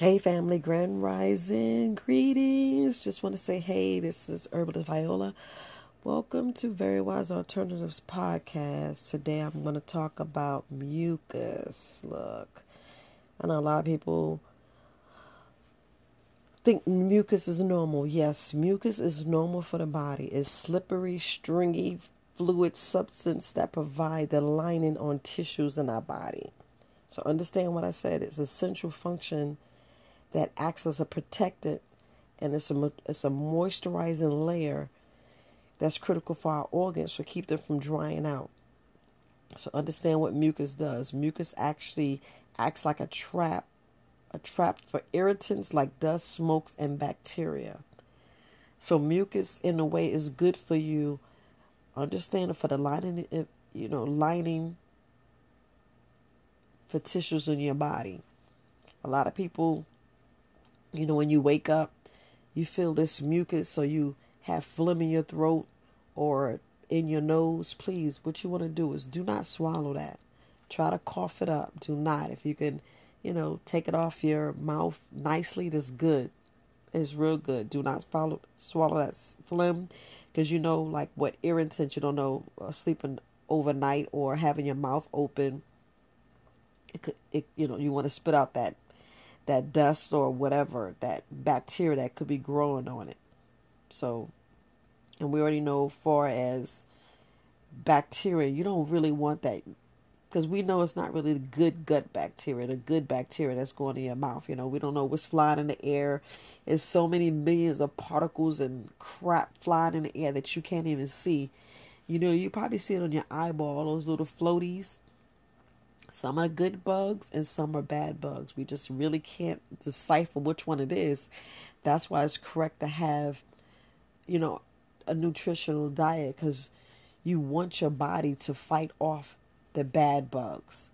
Hey, family, grand rising, greetings. Just want to say, hey, this is Herbalist Viola. Welcome to Very Wise Alternatives podcast. Today I'm going to talk about mucus. Look, I know a lot of people think mucus is normal. Yes, mucus is normal for the body. It's slippery, stringy, fluid substance that provide the lining on tissues in our body. So understand what I said. It's essential function that acts as a protectant and it's a, it's a moisturizing layer that's critical for our organs to keep them from drying out. So understand what mucus does. Mucus actually acts like a trap, a trap for irritants like dust, smokes, and bacteria. So mucus, in a way, is good for you. Understand for the lining, you know, lining for tissues in your body. A lot of people you know, when you wake up, you feel this mucus or you have phlegm in your throat or in your nose, please, what you want to do is do not swallow that. Try to cough it up. Do not. If you can, you know, take it off your mouth nicely, that's good. It's real good. Do not follow, swallow that phlegm because you know, like what irritant, you don't know, uh, sleeping overnight or having your mouth open. It could, it, you know, you want to spit out that that dust or whatever, that bacteria that could be growing on it. So, and we already know, far as bacteria, you don't really want that because we know it's not really the good gut bacteria, the good bacteria that's going in your mouth. You know, we don't know what's flying in the air. There's so many millions of particles and crap flying in the air that you can't even see. You know, you probably see it on your eyeball, those little floaties. Some are good bugs and some are bad bugs. We just really can't decipher which one it is. That's why it's correct to have, you know, a nutritional diet because you want your body to fight off the bad bugs.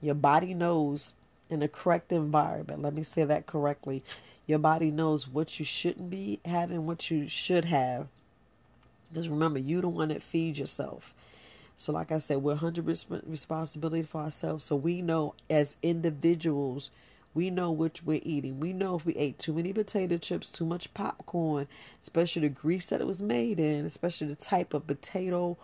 Your body knows in the correct environment, let me say that correctly. Your body knows what you shouldn't be having, what you should have. Because remember, you the one that feeds yourself. So, like I said, we're 100% responsibility for ourselves. So, we know as individuals, we know which we're eating. We know if we ate too many potato chips, too much popcorn, especially the grease that it was made in, especially the type of potato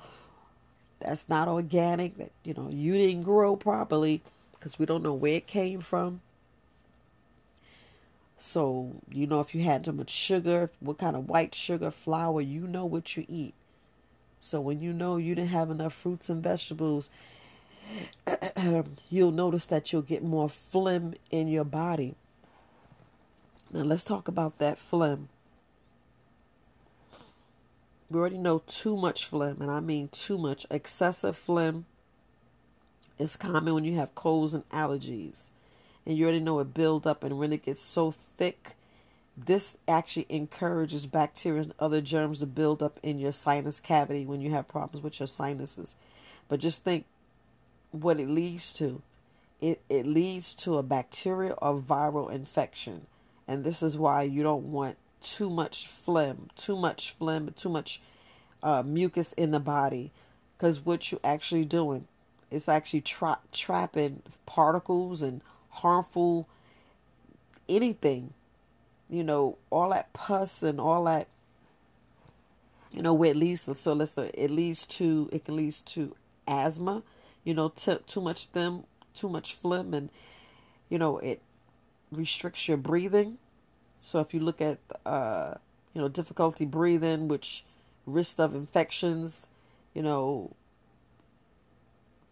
that's not organic, that, you know, you didn't grow properly because we don't know where it came from. So, you know, if you had too much sugar, what kind of white sugar, flour, you know what you eat. So when you know you didn't have enough fruits and vegetables, you'll notice that you'll get more phlegm in your body. Now let's talk about that phlegm. We already know too much phlegm, and I mean too much. Excessive phlegm is common when you have colds and allergies. And you already know it build up and when it gets so thick this actually encourages bacteria and other germs to build up in your sinus cavity when you have problems with your sinuses. But just think what it leads to. It, it leads to a bacterial or viral infection. And this is why you don't want too much phlegm, too much phlegm, too much uh, mucus in the body. Because what you're actually doing is actually tra- trapping particles and harmful anything you know, all that pus and all that, you know, where it leads. So let's say it leads to it can lead to asthma. You know, t- too much phlegm, too much phlegm, and you know it restricts your breathing. So if you look at uh, you know difficulty breathing, which risk of infections, you know,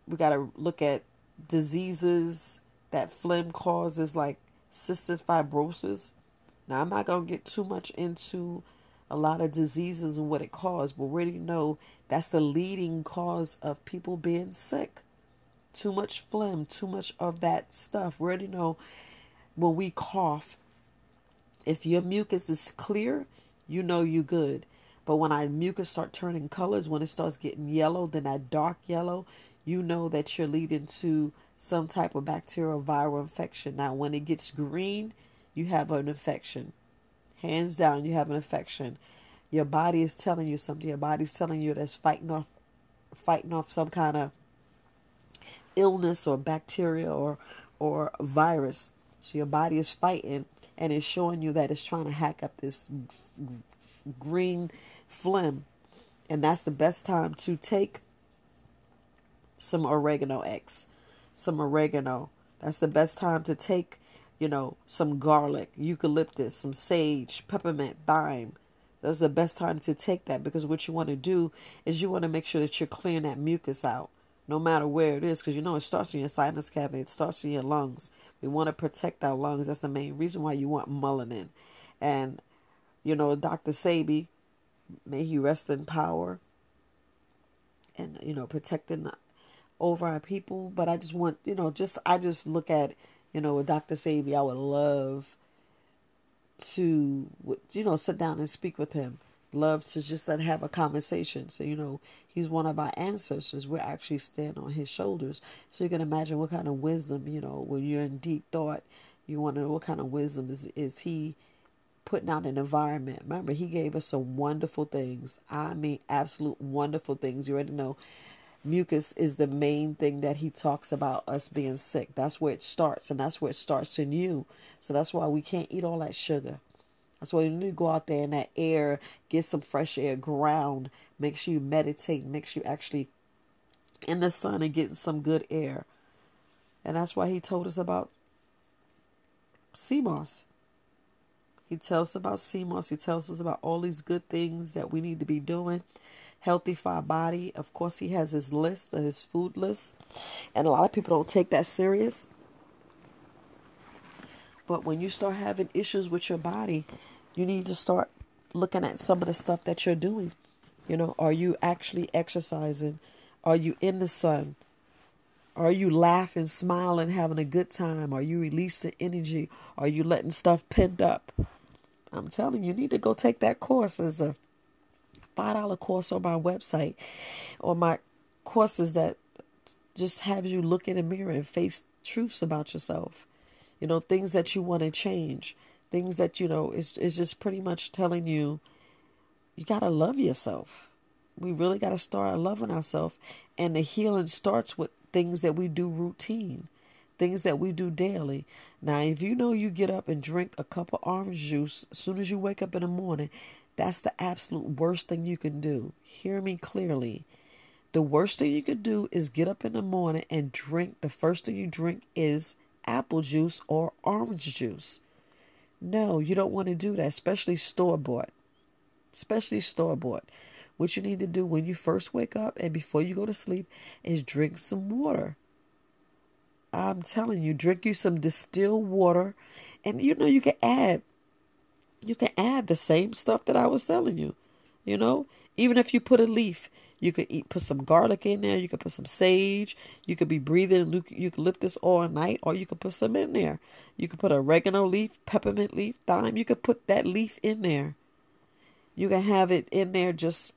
we got to look at diseases that phlegm causes, like cystic fibrosis now, I'm not going to get too much into a lot of diseases and what it caused, but we already know that's the leading cause of people being sick. Too much phlegm, too much of that stuff. We already know when we cough, if your mucus is clear, you know you're good. But when our mucus start turning colors, when it starts getting yellow, then that dark yellow, you know that you're leading to some type of bacterial viral infection. Now, when it gets green, you have an infection. Hands down, you have an infection. Your body is telling you something. Your body's telling you that's fighting off fighting off some kind of illness or bacteria or or virus. So your body is fighting and it's showing you that it's trying to hack up this green phlegm. And that's the best time to take some oregano X, some oregano. That's the best time to take, you know, some garlic, eucalyptus, some sage, peppermint, thyme. That's the best time to take that because what you want to do is you want to make sure that you're clearing that mucus out no matter where it is because you know it starts in your sinus cavity, it starts in your lungs. We want to protect our lungs. That's the main reason why you want melanin. And, you know, Dr. Sebi, may he rest in power and, you know, protecting over our people. But I just want, you know, just, I just look at, you know, with Dr. Sebi, I would love to, you know, sit down and speak with him. Love to just then have a conversation. So, you know, he's one of our ancestors. We're actually standing on his shoulders. So you can imagine what kind of wisdom, you know, when you're in deep thought, you want to know what kind of wisdom is, is he putting out an environment. Remember, he gave us some wonderful things. I mean, absolute wonderful things. You already know mucus is the main thing that he talks about us being sick. That's where it starts, and that's where it starts in you. So that's why we can't eat all that sugar. That's why you need to go out there in that air, get some fresh air, ground. Make sure you meditate. Make sure you actually in the sun and getting some good air. And that's why he told us about sea moss. He tells us about moss. He tells us about all these good things that we need to be doing. Healthy for our body. Of course, he has his list, his food list. And a lot of people don't take that serious. But when you start having issues with your body, you need to start looking at some of the stuff that you're doing. You know, are you actually exercising? Are you in the sun? Are you laughing, smiling, having a good time? Are you releasing energy? Are you letting stuff pent up? I'm telling you, you need to go take that course. There's a $5 course on my website or my courses that just have you look in a mirror and face truths about yourself you know, things that you want to change, things that, you know, is, is just pretty much telling you, you got to love yourself. We really got to start loving ourselves. And the healing starts with things that we do routine, things that we do daily. Now, if you know you get up and drink a cup of orange juice as soon as you wake up in the morning, that's the absolute worst thing you can do. Hear me clearly. The worst thing you could do is get up in the morning and drink. The first thing you drink is apple juice or orange juice. No, you don't want to do that, especially store bought. Especially store bought. What you need to do when you first wake up and before you go to sleep is drink some water. I'm telling you, drink you some distilled water. And you know, you can add you can add the same stuff that I was telling you. You know, even if you put a leaf, you could eat, put some garlic in there. You could put some sage. You could be breathing eucalyptus all night, or you could put some in there. You could put oregano leaf, peppermint leaf, thyme. You could put that leaf in there. You can have it in there just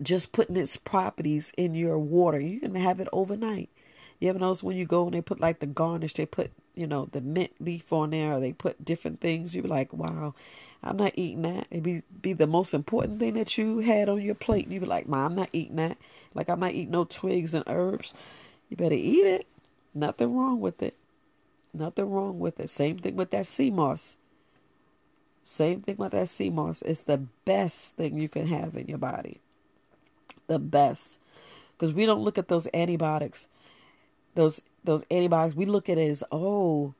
just putting its properties in your water. You can have it overnight. You ever notice when you go and they put like the garnish, they put, you know, the mint leaf on there, or they put different things. You're like, wow, I'm not eating that. It be be the most important thing that you had on your plate. You be like, Mom, I'm not eating that. Like I'm not eating no twigs and herbs. You better eat it. Nothing wrong with it. Nothing wrong with it. Same thing with that sea moss. Same thing with that sea moss. It's the best thing you can have in your body. The best. Because we don't look at those antibiotics. Those those antibiotics, we look at it as, oh,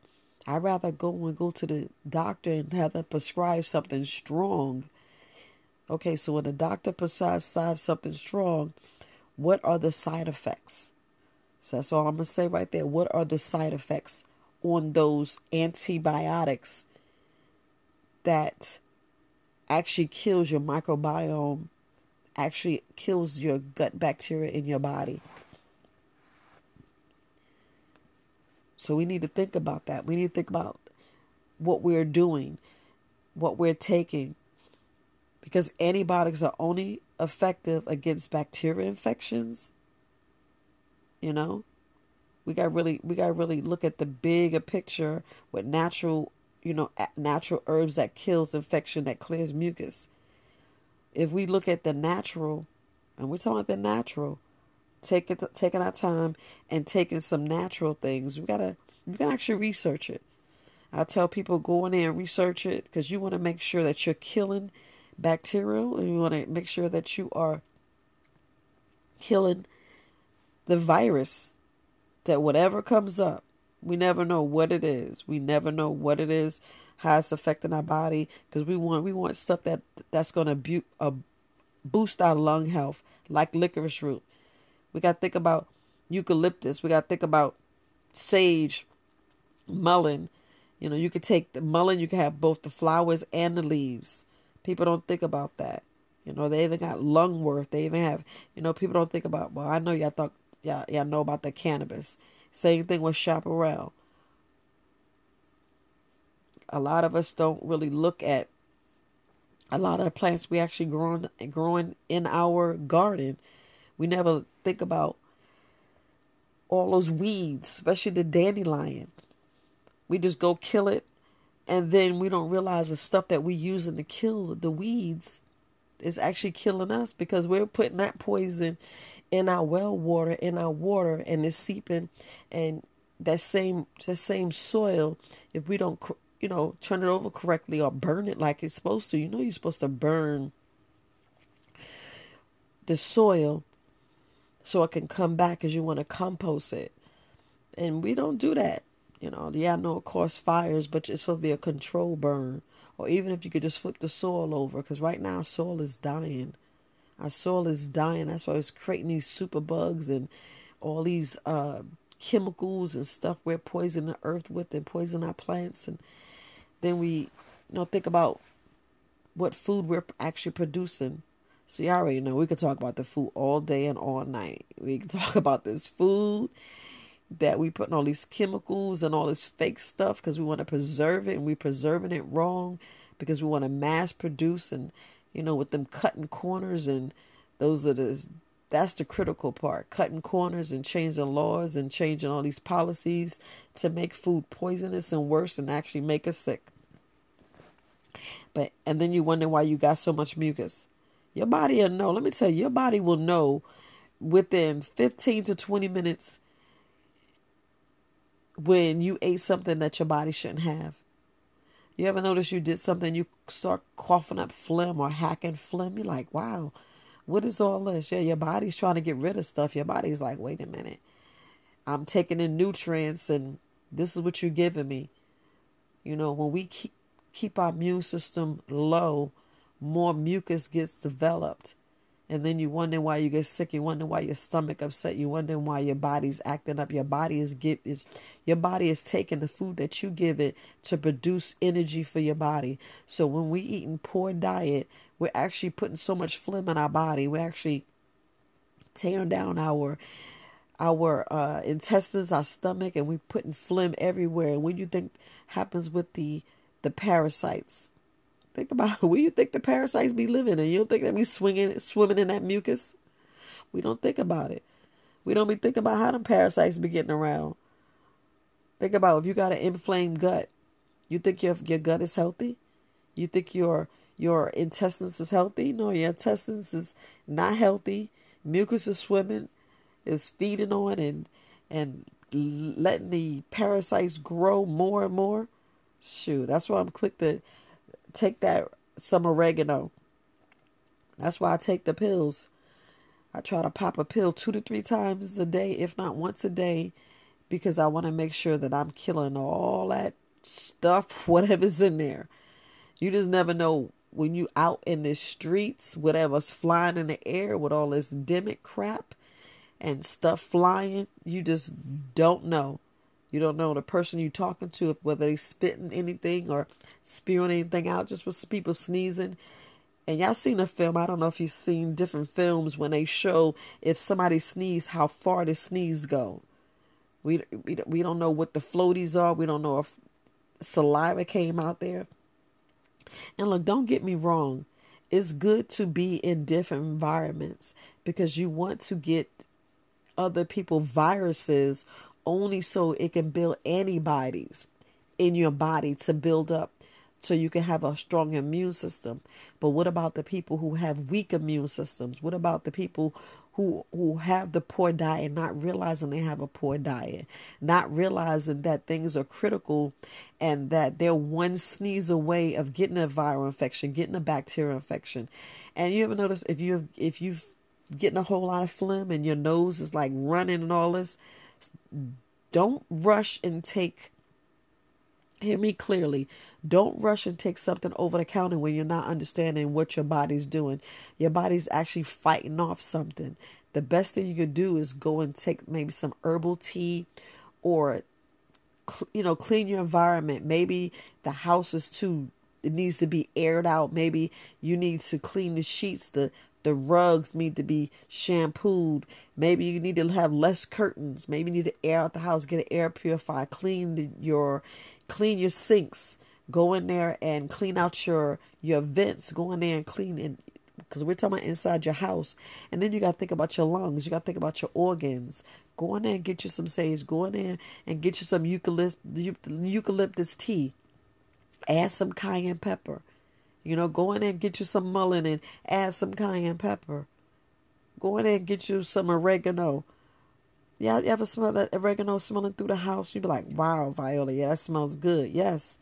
I'd rather go and go to the doctor and have them prescribe something strong. Okay, so when the doctor prescribes something strong, what are the side effects? So that's all I'm to say right there. What are the side effects on those antibiotics that actually kills your microbiome, actually kills your gut bacteria in your body? So we need to think about that. We need to think about what we're doing, what we're taking, because antibiotics are only effective against bacteria infections. You know, we got really we got really look at the bigger picture with natural, you know, natural herbs that kills infection that clears mucus. If we look at the natural, and we're talking about the natural, taking taking our time and taking some natural things. We gotta you can actually research it. I tell people go in there and research it because you want to make sure that you're killing bacterial and you want to make sure that you are killing the virus that whatever comes up, we never know what it is. We never know what it is, how it's affecting our body because we want we want stuff that that's going to bu- uh, boost our lung health like licorice root. We got to think about eucalyptus. We got to think about sage, mullein. You know, you could take the mullein, you can have both the flowers and the leaves. People don't think about that. You know, they even got lungwort. They even have, you know, people don't think about, well, I know y'all thought, y'all, y'all know about the cannabis. Same thing with chaparral. A lot of us don't really look at a lot of the plants we actually growing growing in our garden. We never think about all those weeds, especially the dandelion. We just go kill it, and then we don't realize the stuff that we're using to kill the weeds is actually killing us because we're putting that poison in our well water, in our water, and it's seeping, and that same that same soil. If we don't, you know, turn it over correctly or burn it like it's supposed to, you know, you're supposed to burn the soil so it can come back as you want to compost it. And we don't do that. You know, yeah, I know it causes fires, but it's supposed to be a control burn. Or even if you could just flip the soil over, because right now soil is dying. Our soil is dying. That's why it's creating these super bugs and all these uh, chemicals and stuff we're poisoning the earth with and poison our plants. And then we, you know, think about what food we're actually producing. So you all already know we could talk about the food all day and all night. We can talk about this food that we putting all these chemicals and all this fake stuff because we want to preserve it and we preserving it wrong because we want to mass produce and you know with them cutting corners and those are the that's the critical part. Cutting corners and changing laws and changing all these policies to make food poisonous and worse and actually make us sick. But and then you wonder why you got so much mucus your body will know let me tell you your body will know within 15 to 20 minutes when you ate something that your body shouldn't have. You ever notice you did something, you start coughing up phlegm or hacking phlegm? You're like, wow, what is all this? Yeah, your body's trying to get rid of stuff. Your body's like, wait a minute. I'm taking in nutrients and this is what you're giving me. You know, when we keep keep our immune system low, more mucus gets developed. And then you wonder why you get sick you wonder why your stomach upset you wonder why your body's acting up. Your body is give is your body is taking the food that you give it to produce energy for your body. So when we eating poor diet we're actually putting so much phlegm in our body. We're actually tearing down our our uh, intestines our stomach and we're putting phlegm everywhere. And what do you think happens with the the parasites Think about where you think the parasites be living, and you don't think they be swinging, swimming in that mucus. We don't think about it. We don't be thinking about how them parasites be getting around. Think about if you got an inflamed gut. You think your your gut is healthy? You think your your intestines is healthy? No, your intestines is not healthy. Mucus is swimming, is feeding on and and letting the parasites grow more and more. Shoot, that's why I'm quick to take that some oregano. That's why I take the pills. I try to pop a pill two to three times a day, if not once a day, because I want to make sure that I'm killing all that stuff, whatever's in there. You just never know when you out in the streets, whatever's flying in the air with all this demic crap and stuff flying, you just don't know. You don't know the person you're talking to, whether they spitting anything or spewing anything out, just with people sneezing. And y'all seen a film, I don't know if you've seen different films when they show if somebody sneeze, how far the sneeze go. We, we, we don't know what the floaties are. We don't know if saliva came out there. And look, don't get me wrong. It's good to be in different environments because you want to get other people viruses only so it can build antibodies in your body to build up so you can have a strong immune system. But what about the people who have weak immune systems? What about the people who who have the poor diet not realizing they have a poor diet not realizing that things are critical and that they're one sneeze away of getting a viral infection getting a bacterial infection and you ever notice if you if you've getting a whole lot of phlegm and your nose is like running and all this don't rush and take hear me clearly don't rush and take something over the counter when you're not understanding what your body's doing. Your body's actually fighting off something. The best thing you could do is go and take maybe some herbal tea or you know clean your environment. Maybe the house is too it needs to be aired out. Maybe you need to clean the sheets the the rugs need to be shampooed. Maybe you need to have less curtains. Maybe you need to air out the house, get an air purifier, clean your clean your sinks. Go in there and clean out your your vents. Go in there and clean it because we're talking about inside your house. And then you got to think about your lungs. You got to think about your organs. Go in there and get you some sage. Go in there and get you some eucalyptus, eucalyptus tea. Add some cayenne pepper. You know, go in there and get you some mullein and add some cayenne pepper. Go in there and get you some oregano. Yeah, you ever smell that oregano smelling through the house? You'd be like, wow, Viola, yeah, that smells good. Yes.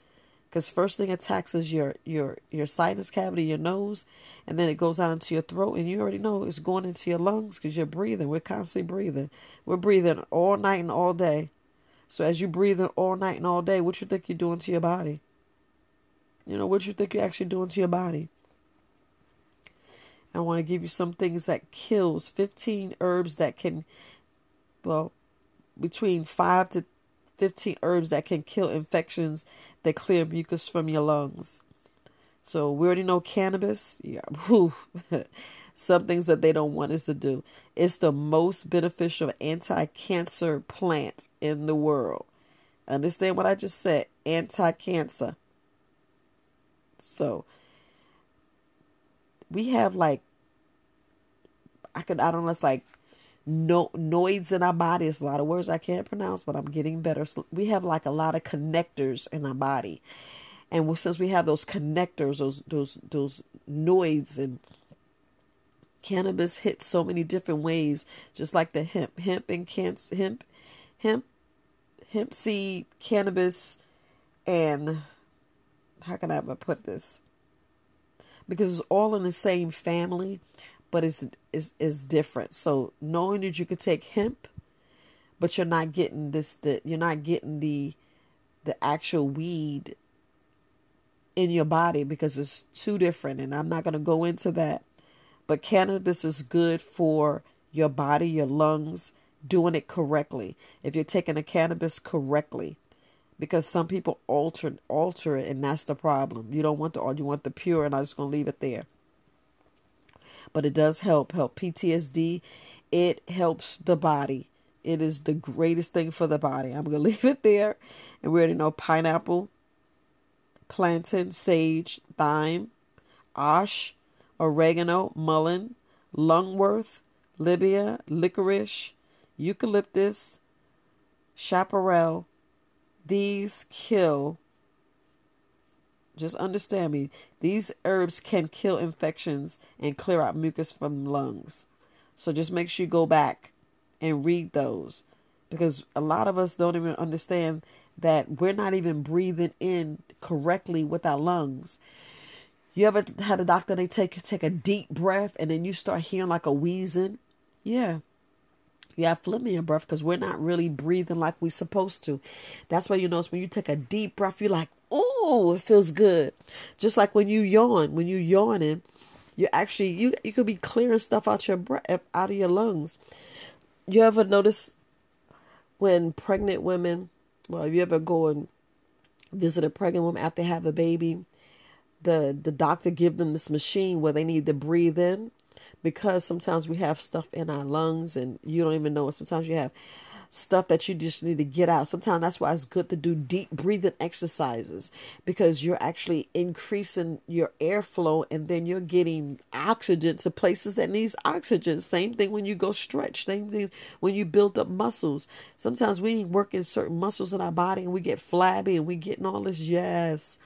Because first thing attacks is your, your, your sinus cavity, your nose, and then it goes out into your throat, and you already know it's going into your lungs because you're breathing. We're constantly breathing. We're breathing all night and all day. So as you breathing all night and all day, what you think you're doing to your body? You know, what you think you're actually doing to your body. I want to give you some things that kills 15 herbs that can, well, between 5 to 15 herbs that can kill infections that clear mucus from your lungs. So we already know cannabis. Yeah, some things that they don't want us to do. It's the most beneficial anti-cancer plant in the world. Understand what I just said? Anti-cancer. So we have like I could I don't know it's like no noids in our body. It's a lot of words I can't pronounce, but I'm getting better. So we have like a lot of connectors in our body, and since we have those connectors, those those those noids and cannabis hits so many different ways, just like the hemp, hemp and cancer, hemp, hemp, hemp seed, cannabis, and how can I ever put this? Because it's all in the same family, but it's is is different. So knowing that you could take hemp, but you're not getting this the you're not getting the the actual weed in your body because it's too different and I'm not going to go into that. But cannabis is good for your body, your lungs, doing it correctly. If you're taking the cannabis correctly, because some people alter alter it and that's the problem. You don't want the you want the pure and i'm just going to leave it there. But it does help help ptsd it helps the body. It is the greatest thing for the body. I'm going to leave it there. And we already know pineapple plantain sage thyme ash oregano mullein lungwort lobelia licorice eucalyptus chaparral these kill. Just understand me. These herbs can kill infections and clear out mucus from lungs. So just make sure you go back and read those because a lot of us don't even understand that we're not even breathing in correctly with our lungs. You ever had a doctor they take take a deep breath and then you start hearing like a wheezing? Yeah, you have phlegm in breath because we're not really breathing like we're supposed to. That's why you notice when you take a deep breath, you're like, oh, it feels good. Just like when you yawn, when you yawning, you actually you you could be clearing stuff out your breath eh, out of your lungs. You ever notice when pregnant women, well, you ever go and visit a pregnant woman after they have a baby, the the doctor give them this machine where they need to breathe in because sometimes we have stuff in our lungs and you don't even know it. Sometimes you have stuff that you just need to get out. Sometimes that's why it's good to do deep breathing exercises because you're actually increasing your airflow and then you're getting oxygen to places that needs oxygen. Same thing when you go stretch. Same thing when you build up muscles. Sometimes we ain't working certain muscles in our body and we get flabby and we getting all this yes.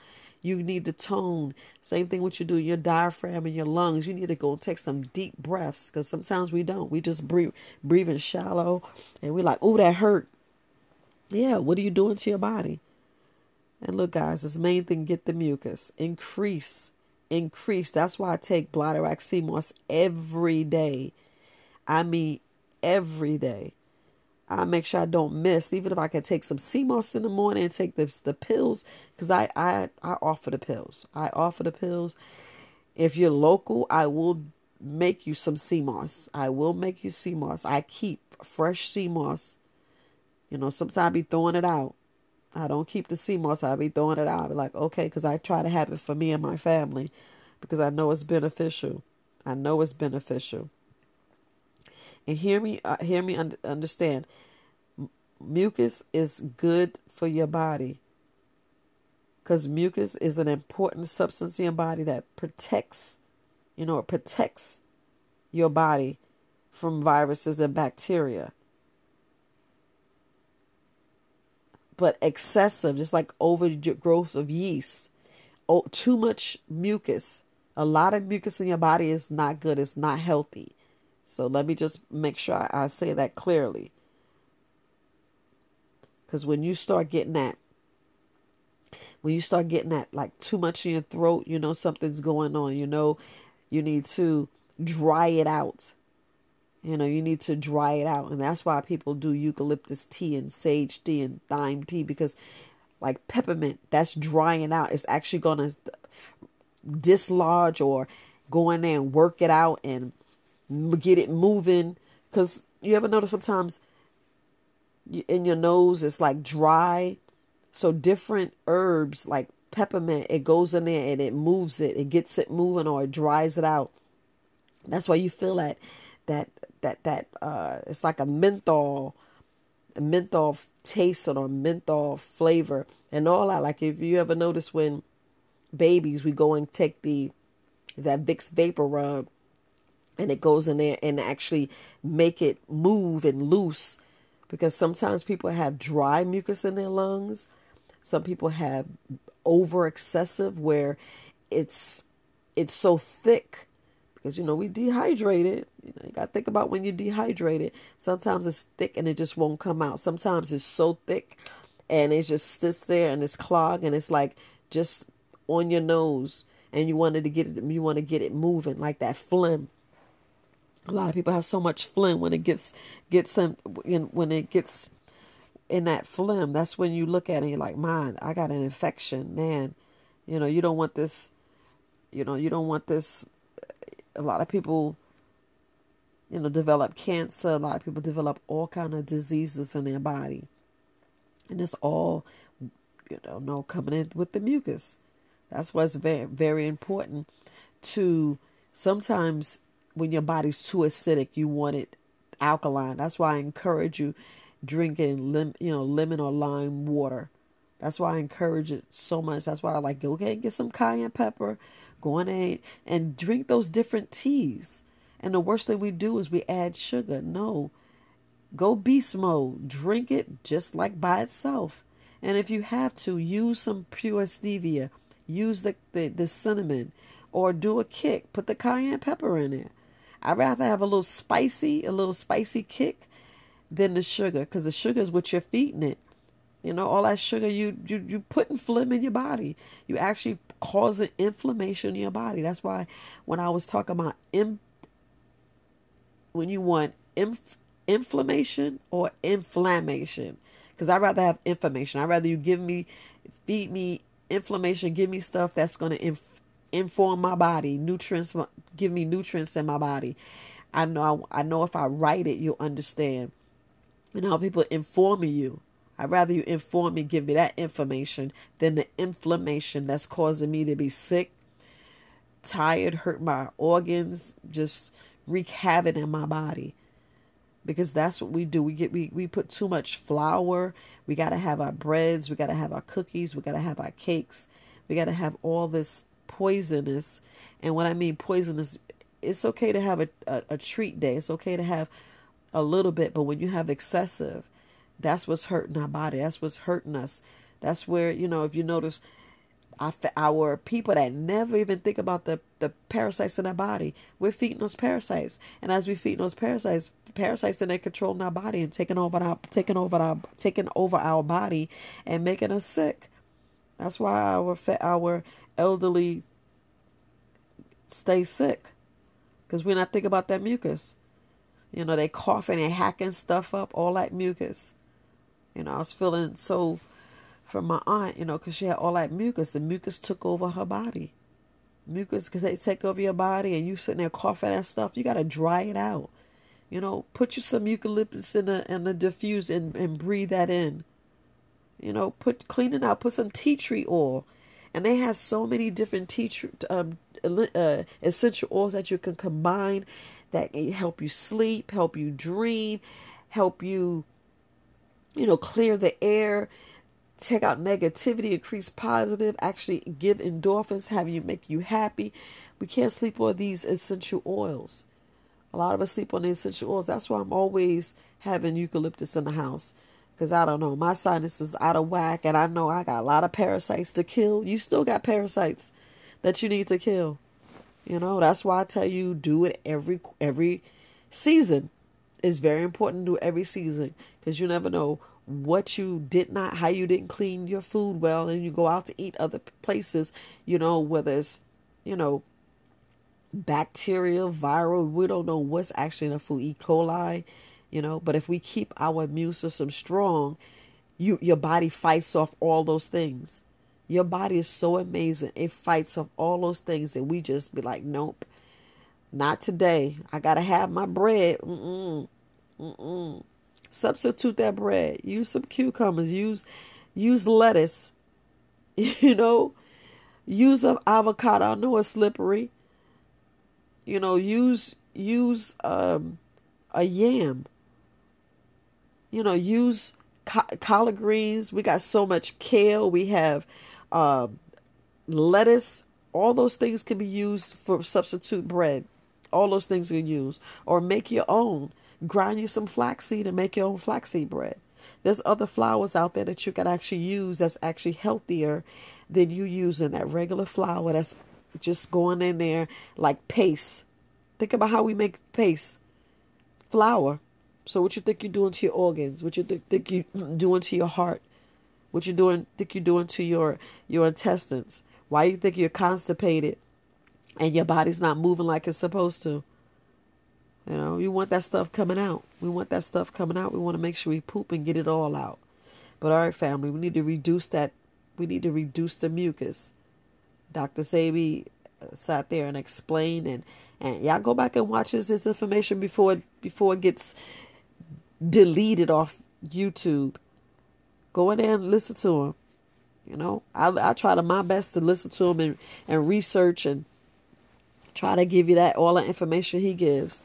You need to tone. Same thing what you do, your diaphragm and your lungs. You need to go take some deep breaths because sometimes we don't. We just breathe, breathing shallow, and we're like, "Oh, that hurt." Yeah, what are you doing to your body? And look, guys, this main thing: get the mucus, increase, increase. That's why I take Bladderwrack sea moss every day. I mean, every day. I make sure I don't miss, even if I can take some sea moss in the morning and take the the pills, because I, I I offer the pills. I offer the pills. If you're local, I will make you some sea moss. I will make you sea moss. I keep fresh sea moss. You know, sometimes I be throwing it out. I don't keep the sea moss. I be throwing it out. I be like, okay, because I try to have it for me and my family, because I know it's beneficial. I know it's beneficial. And hear me, uh, hear me un- understand. Mucus is good for your body because mucus is an important substance in your body that protects, you know, it protects your body from viruses and bacteria. But excessive, just like overgrowth of yeast, oh, too much mucus, a lot of mucus in your body is not good. It's not healthy. So let me just make sure I say that clearly. Because when you start getting that, when you start getting that like too much in your throat, you know something's going on. You know, you need to dry it out. You know, you need to dry it out. And that's why people do eucalyptus tea and sage tea and thyme tea because, like peppermint, that's drying out. It's actually going to dislodge or go in there and work it out and get it moving. Because you ever notice sometimes in your nose it's like dry. So different herbs like peppermint, it goes in there and it moves it, it gets it moving or it dries it out. That's why you feel that that that that uh it's like a menthol a menthol taste or menthol flavor and all that. Like if you ever notice when babies we go and take the that Vicks vapor rub and it goes in there and actually make it move and loose because sometimes people have dry mucus in their lungs. Some people have over excessive where it's it's so thick because you know we dehydrated. You know you got to think about when you're dehydrated. Sometimes it's thick and it just won't come out. Sometimes it's so thick and it just sits there and it's clogged and it's like just on your nose and you wanted to get it you want to get it moving like that phlegm a lot of people have so much phlegm when it gets gets in when it gets in that phlegm. That's when you look at it. you're like, "Man, I got an infection, man." You know, you don't want this. You know, you don't want this. A lot of people, you know, develop cancer. A lot of people develop all kind of diseases in their body, and it's all, you know, no coming in with the mucus. That's why it's very very important to sometimes when your body's too acidic, you want it alkaline. That's why I encourage you drinking lim, you know, lemon or lime water. That's why I encourage it so much. That's why I like go ahead and get some cayenne pepper, go in and, and drink those different teas. And the worst thing we do is we add sugar. No, go beast mode. Drink it just like by itself. And if you have to, use some pure stevia. Use the, the, the cinnamon or do a kick. Put the cayenne pepper in there. I'd rather have a little spicy, a little spicy kick than the sugar because the sugar is what you're feeding it. You know, all that sugar you you you putting phlegm in your body. You actually causing inflammation in your body. That's why when I was talking about im, when you want inf, inflammation or inflammation, because I'd rather have information. I'd rather you give me, feed me inflammation, give me stuff that's going to inf, inform my body, nutrients, give me nutrients in my body. I know, I know if I write it, you'll understand. You know, people informing you. I'd rather you inform me, give me that information than the inflammation that's causing me to be sick, tired, hurt my organs, just wreak havoc in my body. Because that's what we do. We get we, we put too much flour. We gotta have our breads, we gotta have our cookies, we gotta have our cakes, we gotta have all this poisonous. And when I mean poisonous, it's okay to have a, a, a treat day. It's okay to have a little bit, but when you have excessive, that's what's hurting our body. That's what's hurting us. That's where, you know, if you notice, our, our people that never even think about the, the parasites in our body. We're feeding those parasites, and as we feed those parasites, parasites in there controlling our body and taking over our taking over our taking over our body and making us sick. That's why our our elderly stay sick because we're not thinking about that mucus. You know, they coughing and hacking stuff up, all that mucus. You know, I was feeling so from my aunt, you know, because she had all that mucus. The mucus took over her body. Mucus, because they take over your body and you sitting there coughing that stuff, you got to dry it out. You know, put you some eucalyptus in a, in diffuse and, and breathe that in. You know, put clean it out. Put some tea tree oil. And they have so many different tea tree, um, uh, essential oils that you can combine that help you sleep, help you dream, help you, you know, clear the air take out negativity, increase positive, actually give endorphins, have you make you happy. We can't sleep on these essential oils. A lot of us sleep on the essential oils. That's why I'm always having eucalyptus in the house. Because I don't know, my sinus is out of whack and I know I got a lot of parasites to kill. You still got parasites that you need to kill. You know, that's why I tell you do it every every season. It's very important to do every season because you never know what you did not, how you didn't clean your food well, and you go out to eat other places, you know, whether it's, you know, bacteria, viral, we don't know what's actually in the food, E. coli, you know, but if we keep our immune system strong, you your body fights off all those things. Your body is so amazing. It fights off all those things and we just be like, nope, not today. I got to have my bread. Mm-mm. Mm-mm. Substitute that bread. Use some cucumbers. Use use lettuce. You know, use an avocado. I know it's slippery. You know, use use um, a yam. You know, use co- collard greens. We got so much kale. We have uh, lettuce. All those things can be used for substitute bread. All those things can use, or make your own grind you some flaxseed and make your own flaxseed bread. There's other flours out there that you can actually use that's actually healthier than you using that regular flour that's just going in there like paste. Think about how we make paste. Flour. So what you think you're doing to your organs? What you think, think you doing to your heart? What you doing think you're doing to your your intestines? Why you think you're constipated and your body's not moving like it's supposed to? You know, we want that stuff coming out. We want that stuff coming out. We want to make sure we poop and get it all out. But all right, family, we need to reduce that. We need to reduce the mucus. Dr. Sebi uh, sat there and explained, and and y'all go back and watch his, his information before before it gets deleted off YouTube. Go in there and listen to him. You know, I I try to my best to listen to him and and research and try to give you that all the information he gives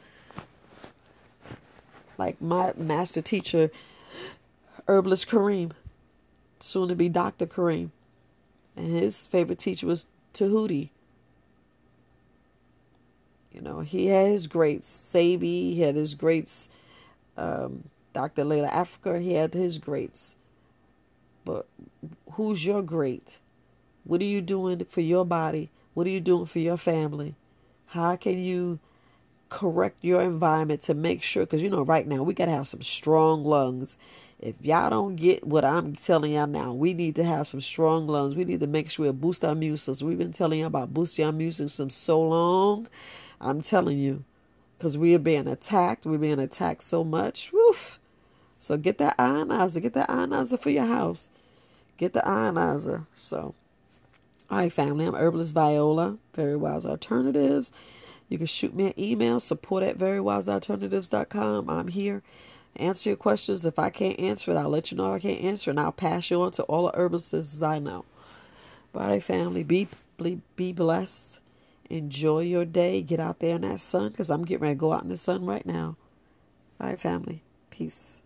like my master teacher, herbalist Kareem, soon to be Dr. Kareem. And his favorite teacher was Tahuti. You know, he had his greats, Sebi, he had his greats, um, Dr. Llaila Afrika, he had his greats. But who's your great? What are you doing for your body? What are you doing for your family? How can you correct your environment to make sure because you know right now we got to have some strong lungs if y'all don't get what i'm telling y'all now we need to have some strong lungs we need to make sure we boost our system we've been telling y'all about boosting our immune system so long i'm telling you because we are being attacked we're being attacked so much Woof. so get that ionizer get that ionizer for your house get the ionizer so all right family i'm herbalist viola very wise alternatives you can shoot me an email, support at verywisealternatives.com. I'm here. Answer your questions. If I can't answer it, I'll let you know I can't answer and I'll pass you on to all the herbalists I know. Bye, family. Be, be, be blessed. Enjoy your day. Get out there in that sun because I'm getting ready to go out in the sun right now. All right, family. Peace.